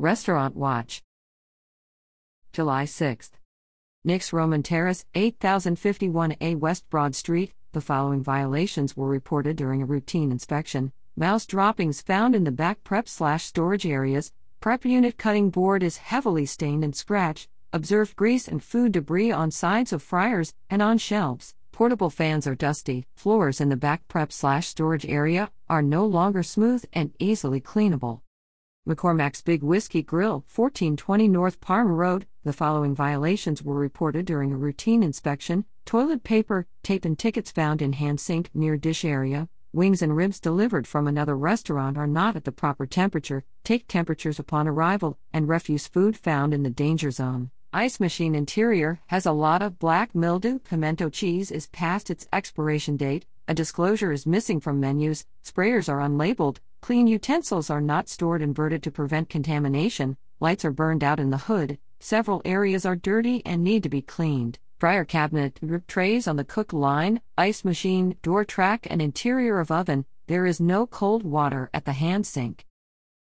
Restaurant Watch. July 6th. Nick's Roman Terrace, 8051A West Broad Street. The following violations were reported during a routine inspection. Mouse droppings found in the back prep slash storage areas. Prep unit cutting board is heavily stained and scratched. Observed grease and food debris on sides of fryers and on shelves. Portable fans are dusty. Floors in the back prep slash storage area are no longer smooth and easily cleanable. McCormack's Big Whisky Grill, 1420 North Parham Road. The following violations were reported during a routine inspection toilet paper, tape, and tickets found in hand sink near dish area. Wings and ribs delivered from another restaurant are not at the proper temperature, take temperatures upon arrival, and refuse food found in the danger zone. Ice machine interior has a lot of black mildew. Pimento cheese is past its expiration date. A disclosure is missing from menus. Sprayers are unlabeled. Clean utensils are not stored inverted to prevent contamination, lights are burned out in the hood, several areas are dirty and need to be cleaned. Fryer cabinet, drip trays on the cook line, ice machine, door track, and interior of oven. There is no cold water at the hand sink.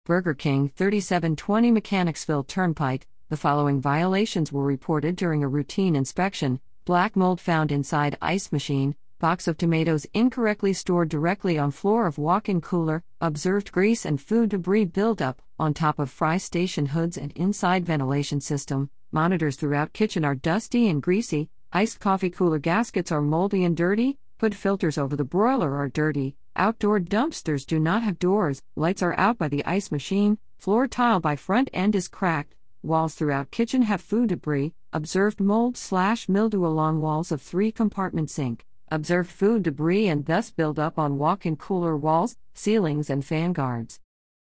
Burger King, 3720 Mechanicsville Turnpike. The following violations were reported during a routine inspection black mold found inside ice machine, box of tomatoes incorrectly stored directly on floor of walk-in cooler, observed grease and food debris buildup on top of fry station hoods and inside ventilation system. Monitors throughout kitchen are dusty and greasy. Iced coffee cooler gaskets are moldy and dirty. Hood filters over the broiler are dirty. Outdoor dumpsters do not have doors. Lights are out by the ice machine. Floor tile by front end is cracked. Walls throughout kitchen have food debris. Observed mold slash mildew along walls of three compartment sink observed food debris and thus build up on walk in cooler walls, ceilings, and fan guards.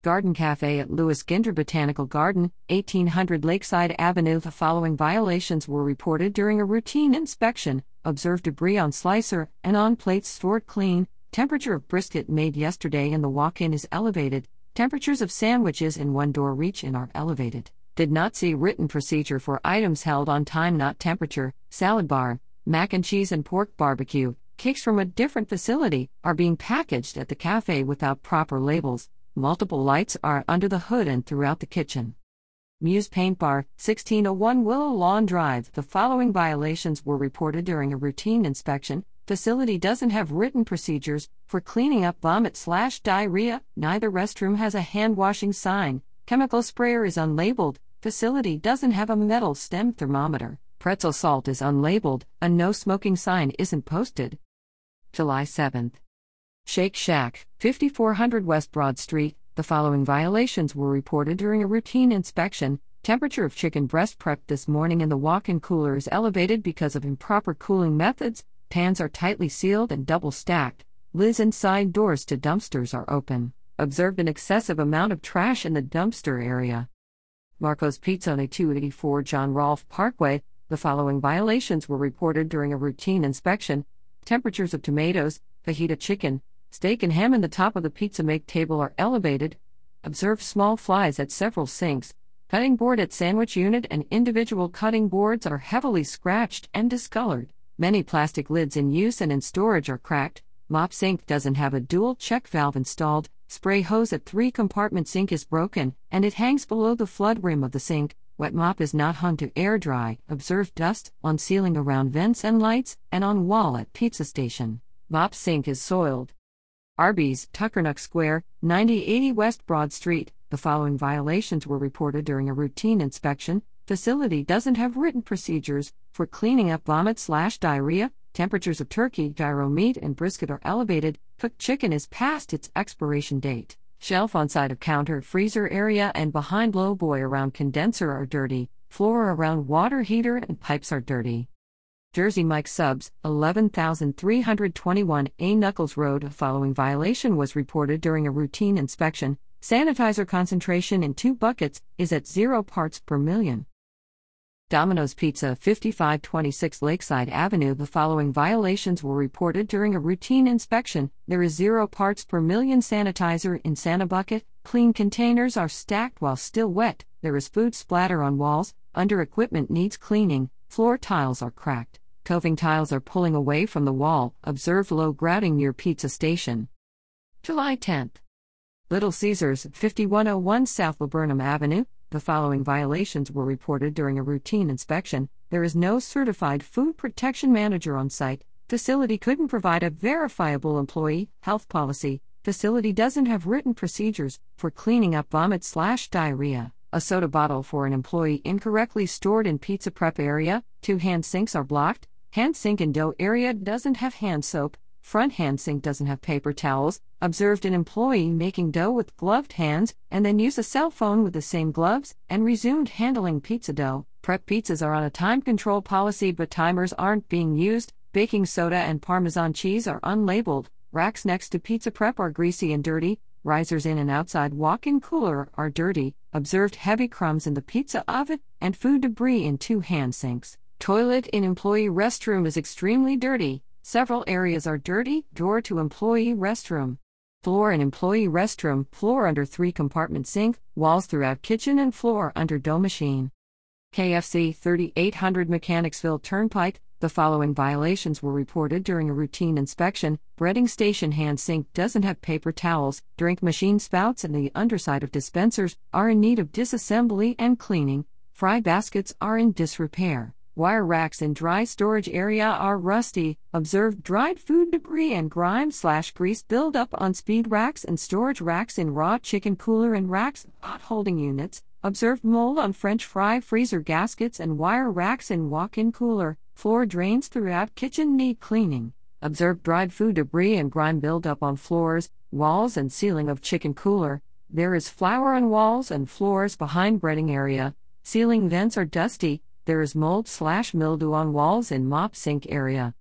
Garden Cafe at Lewis Ginter Botanical Garden, 1800 Lakeside Avenue. The following violations were reported during a routine inspection observed debris on slicer and on plates stored clean. Temperature of brisket made yesterday in the walk in is elevated. Temperatures of sandwiches in one door reach in are elevated. Did not see written procedure for items held on time, not temperature. Salad bar, mac and cheese and pork barbecue, cakes from a different facility, are being packaged at the cafe without proper labels. Multiple lights are under the hood and throughout the kitchen. Muse Paint Bar, 1601 Willow Lawn Drive. The following violations were reported during a routine inspection. Facility doesn't have written procedures for cleaning up vomit slash diarrhea. Neither restroom has a hand washing sign. Chemical sprayer is unlabeled. Facility doesn't have a metal stem thermometer. Pretzel salt is unlabeled, a no smoking sign isn't posted. July 7th. Shake Shack, 5400 West Broad Street. The following violations were reported during a routine inspection. Temperature of chicken breast prepped this morning in the walk in cooler is elevated because of improper cooling methods. Pans are tightly sealed and double stacked. Lids and side doors to dumpsters are open. Observed an excessive amount of trash in the dumpster area. Marco's Pizza 284 John Rolfe Parkway, the following violations were reported during a routine inspection temperatures of tomatoes, fajita chicken, steak, and ham in the top of the pizza make table are elevated. Observe small flies at several sinks. Cutting board at sandwich unit and individual cutting boards are heavily scratched and discolored. Many plastic lids in use and in storage are cracked. Mop sink doesn't have a dual check valve installed. Spray hose at three compartment sink is broken, and it hangs below the flood rim of the sink. Wet mop is not hung to air dry. Observed dust on ceiling around vents and lights, and on wall at pizza station. Mop sink is soiled. Arby's, Tuckernuck Square, 9080 West Broad Street. The following violations were reported during a routine inspection. Facility doesn't have written procedures for cleaning up vomit slash diarrhea. Temperatures of turkey, gyro meat, and brisket are elevated. Cooked chicken is past its expiration date. Shelf on side of counter, freezer area, and behind low boy around condenser are dirty. Floor around water heater and pipes are dirty. Jersey Mike Subs, 11321 A Nuckols Road. Following violation was reported during a routine inspection. Sanitizer concentration in two buckets is at 0 parts per million. Domino's Pizza, 5526 Lakeside Avenue. The following violations were reported during a routine inspection. There is zero parts per million sanitizer in Santa Bucket. Clean containers are stacked while still wet. There is food splatter on walls. Under equipment needs cleaning. Floor tiles are cracked. Coving tiles are pulling away from the wall. Observed low grouting near pizza station. July 10th. Little Caesars, 5101 South Laburnum Avenue. The following violations were reported during a routine inspection. There is no certified food protection manager on site. Facility couldn't provide a verifiable employee health policy. Facility doesn't have written procedures for cleaning up vomit slash diarrhea. A soda bottle for an employee incorrectly stored in pizza prep area. Two hand sinks are blocked. Hand sink in dough area doesn't have hand soap. Front hand sink doesn't have paper towels. Observed an employee making dough with gloved hands and then use a cell phone with the same gloves and resumed handling pizza dough. Prep pizzas are on a time control policy, but timers aren't being used. Baking soda and Parmesan cheese are unlabeled. Racks next to pizza prep are greasy and dirty. Risers in and outside walk in cooler are dirty. Observed heavy crumbs in the pizza oven and food debris in two hand sinks. Toilet in employee restroom is extremely dirty. Several areas are dirty. Door to employee restroom. Floor and employee restroom, floor under three compartment sink, walls throughout kitchen and floor under dough machine. KFC 3800 Mechanicsville Turnpike, the following violations were reported during a routine inspection breading station hand sink doesn't have paper towels, drink machine spouts and the underside of dispensers are in need of disassembly and cleaning, fry baskets are in disrepair. Wire racks in dry storage area are rusty. Observed dried food debris and grime slash grease buildup on speed racks and storage racks in raw chicken cooler and racks, hot holding units. Observed mold on French fry freezer gaskets and wire racks in walk in cooler. Floor drains throughout kitchen need cleaning. Observed dried food debris and grime buildup on floors, walls, and ceiling of chicken cooler. There is flour on walls and floors behind breading area. Ceiling vents are dusty. There is mold slash mildew on walls in mop sink area.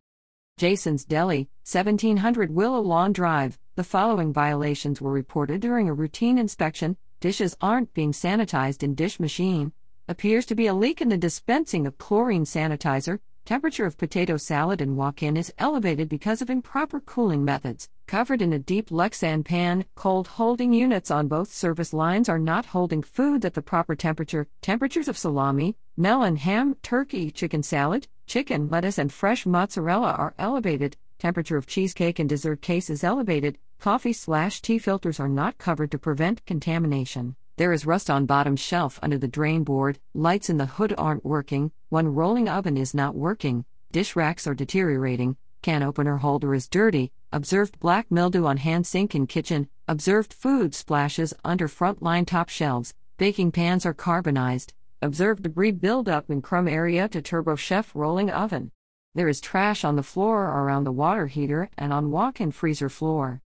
Jason's Deli, 1700 Willow Lawn Drive. The following violations were reported during a routine inspection. Dishes aren't being sanitized in dish machine. Appears to be a leak in the dispensing of chlorine sanitizer. Temperature of potato salad and walk in is elevated because of improper cooling methods. Covered in a deep Lexan pan, cold holding units on both service lines are not holding food at the proper temperature. Temperatures of salami, melon, ham, turkey, chicken salad, chicken, lettuce, and fresh mozzarella are elevated. Temperature of cheesecake and dessert case is elevated. Coffee slash tea filters are not covered to prevent contamination. There is rust on bottom shelf under the drain board, lights in the hood aren't working, one rolling oven is not working, dish racks are deteriorating, can opener holder is dirty, observed black mildew on hand sink in kitchen, observed food splashes under front line top shelves, baking pans are carbonized, observed debris buildup in crumb area to TurboChef rolling oven. There is trash on the floor around the water heater and on walk in freezer floor.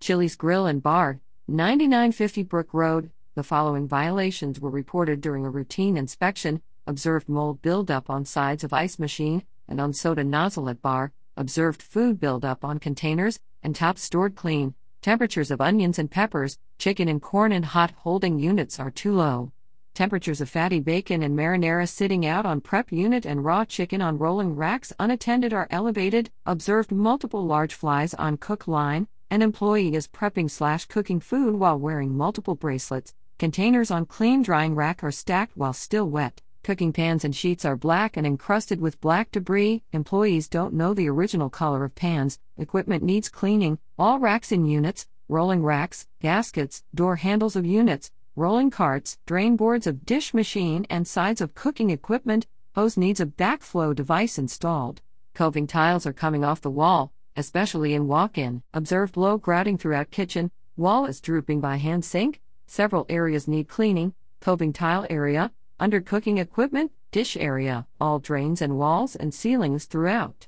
Chili's Grill and Bar, 9950 Brook Road, the following violations were reported during a routine inspection observed mold buildup on sides of ice machine and on soda nozzle at bar, observed food buildup on containers and top stored clean. Temperatures of onions and peppers, chicken and corn in hot holding units are too low. Temperatures of fatty bacon and marinara sitting out on prep unit and raw chicken on rolling racks unattended are elevated. Observed multiple large flies on cook line. An employee is prepping slash cooking food while wearing multiple bracelets. Containers on clean drying rack are stacked while still wet. Cooking pans and sheets are black and encrusted with black debris. Employees don't know the original color of pans. Equipment needs cleaning. All racks in units, rolling racks, gaskets, door handles of units, rolling carts, drain boards of dish machine, and sides of cooking equipment. Hose needs a backflow device installed. Coving tiles are coming off the wall, especially in walk in. Observed low grouting throughout kitchen. Wall is drooping by hand sink. Several areas need cleaning coving tile area, under cooking equipment, dish area, all drains and walls and ceilings throughout.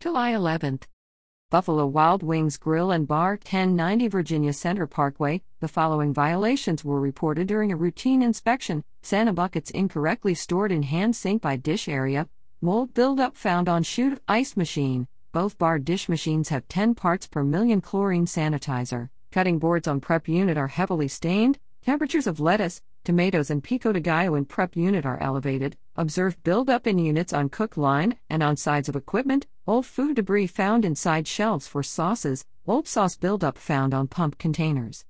July 11th. Buffalo Wild Wings Grill and Bar, 1090 Virginia Center Parkway. The following violations were reported during a routine inspection Santa buckets incorrectly stored in hand sink by dish area, mold buildup found on chute ice machine. Both bar dish machines have 10 parts per million chlorine sanitizer. Cutting boards on prep unit are heavily stained. Temperatures of lettuce, tomatoes, and pico de gallo in prep unit are elevated. Observed buildup in units on cook line and on sides of equipment. Old food debris found inside shelves for sauces. Old sauce buildup found on pump containers.